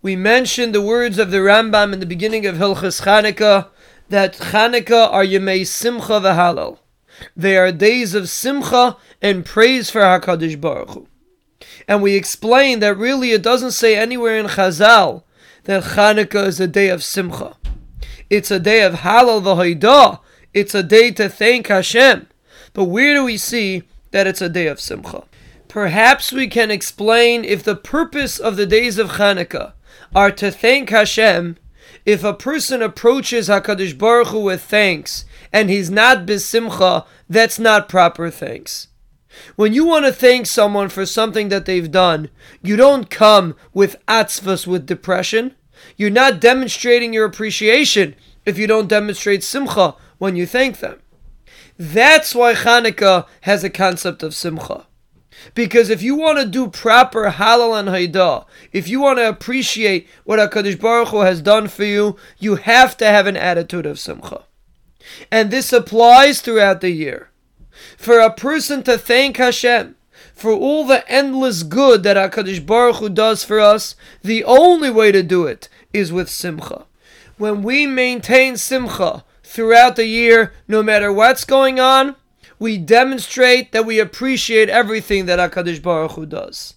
We mentioned the words of the Rambam in the beginning of Hilchas Chanukah that Chanukah are Yemei Simcha v'Halal. They are days of Simcha and praise for Hakadosh Baruch Hu. And we explained that really it doesn't say anywhere in Chazal that Chanukah is a day of Simcha. It's a day of Halal v'Haidah. It's a day to thank Hashem. But where do we see that it's a day of Simcha? Perhaps we can explain if the purpose of the days of Chanukah are to thank Hashem. If a person approaches Hakadosh Baruch Hu with thanks and he's not besimcha, that's not proper thanks. When you want to thank someone for something that they've done, you don't come with atzvas with depression. You're not demonstrating your appreciation if you don't demonstrate simcha when you thank them. That's why Hanukkah has a concept of simcha. Because if you want to do proper halal and haidah, if you want to appreciate what HaKadosh Baruch Hu has done for you, you have to have an attitude of simcha. And this applies throughout the year. For a person to thank Hashem for all the endless good that HaKadosh Baruch Hu does for us, the only way to do it is with simcha. When we maintain simcha throughout the year, no matter what's going on, we demonstrate that we appreciate everything that HaKadosh Baruch Hu does.